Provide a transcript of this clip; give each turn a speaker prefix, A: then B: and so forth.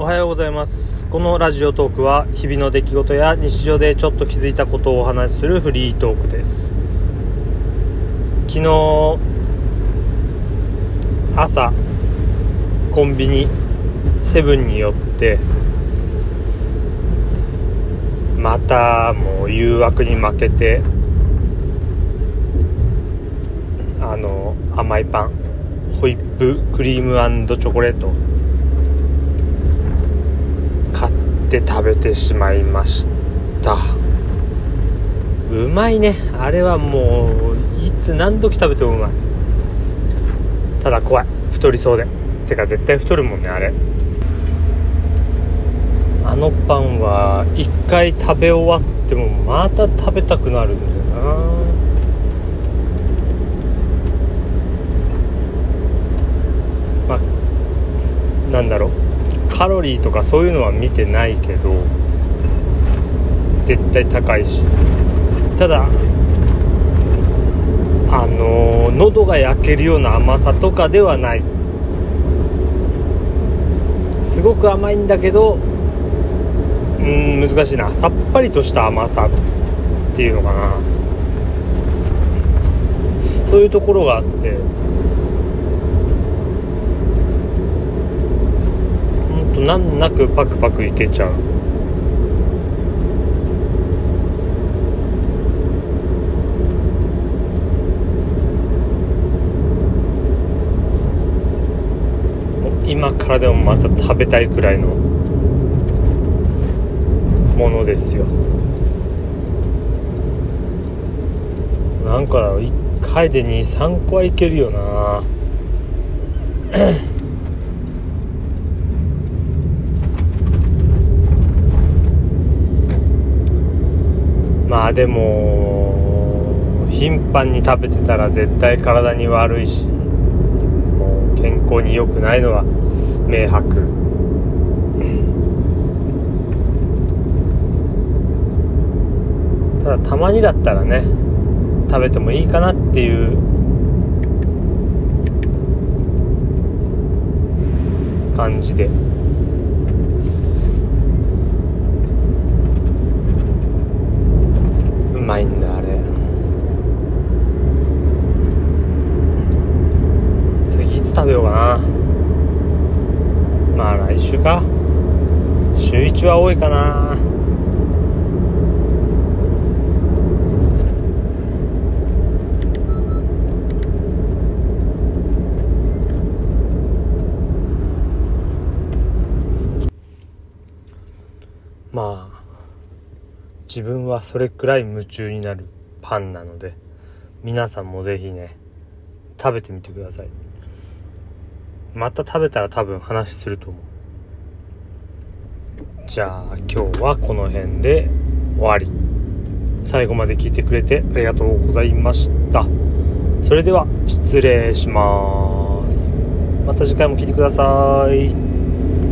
A: おはようございます。このラジオトークは日々の出来事や日常でちょっと気づいたことをお話しするフリートークです。昨日朝コンビニセブンに寄ってまたもう誘惑に負けてあの甘いパンホイップクリームチョコレート。って食べてしまいました。うまいね。あれはもういつ何時食べてもうまい。ただ怖い。太りそうで。てか絶対太るもんねあれ。あのパンは一回食べ終わってもまた食べたくなるんだよな。まあなんだろう。カロリーとかそういうのは見てないけど絶対高いし。ただあの、喉が焼けるような甘さとかではない。すごく甘いんだけどうん難しいな。さっぱりとした甘さっていうのかな。そういうところがあってほんと難なくパクパクいけちゃう。今からでもまた食べたいくらいのものですよ。なんか1回で23個はいけるよな。まあでも頻繁に食べてたら絶対体に悪いしもう健康に良くないのは明白ただたまにだったらね食べてもいいかなっていう。感じでうまいんだあれ次いつ食べようかなまあ来週か？週1は多いかな。まあ自分はそれくらい夢中になるパンなので皆さんも是非ね食べてみてください。また食べたら多分話すると思う。じゃあ今日はこの辺で終わり。最後まで聞いてくれてありがとうございました。それでは失礼します。また次回も聴いてください。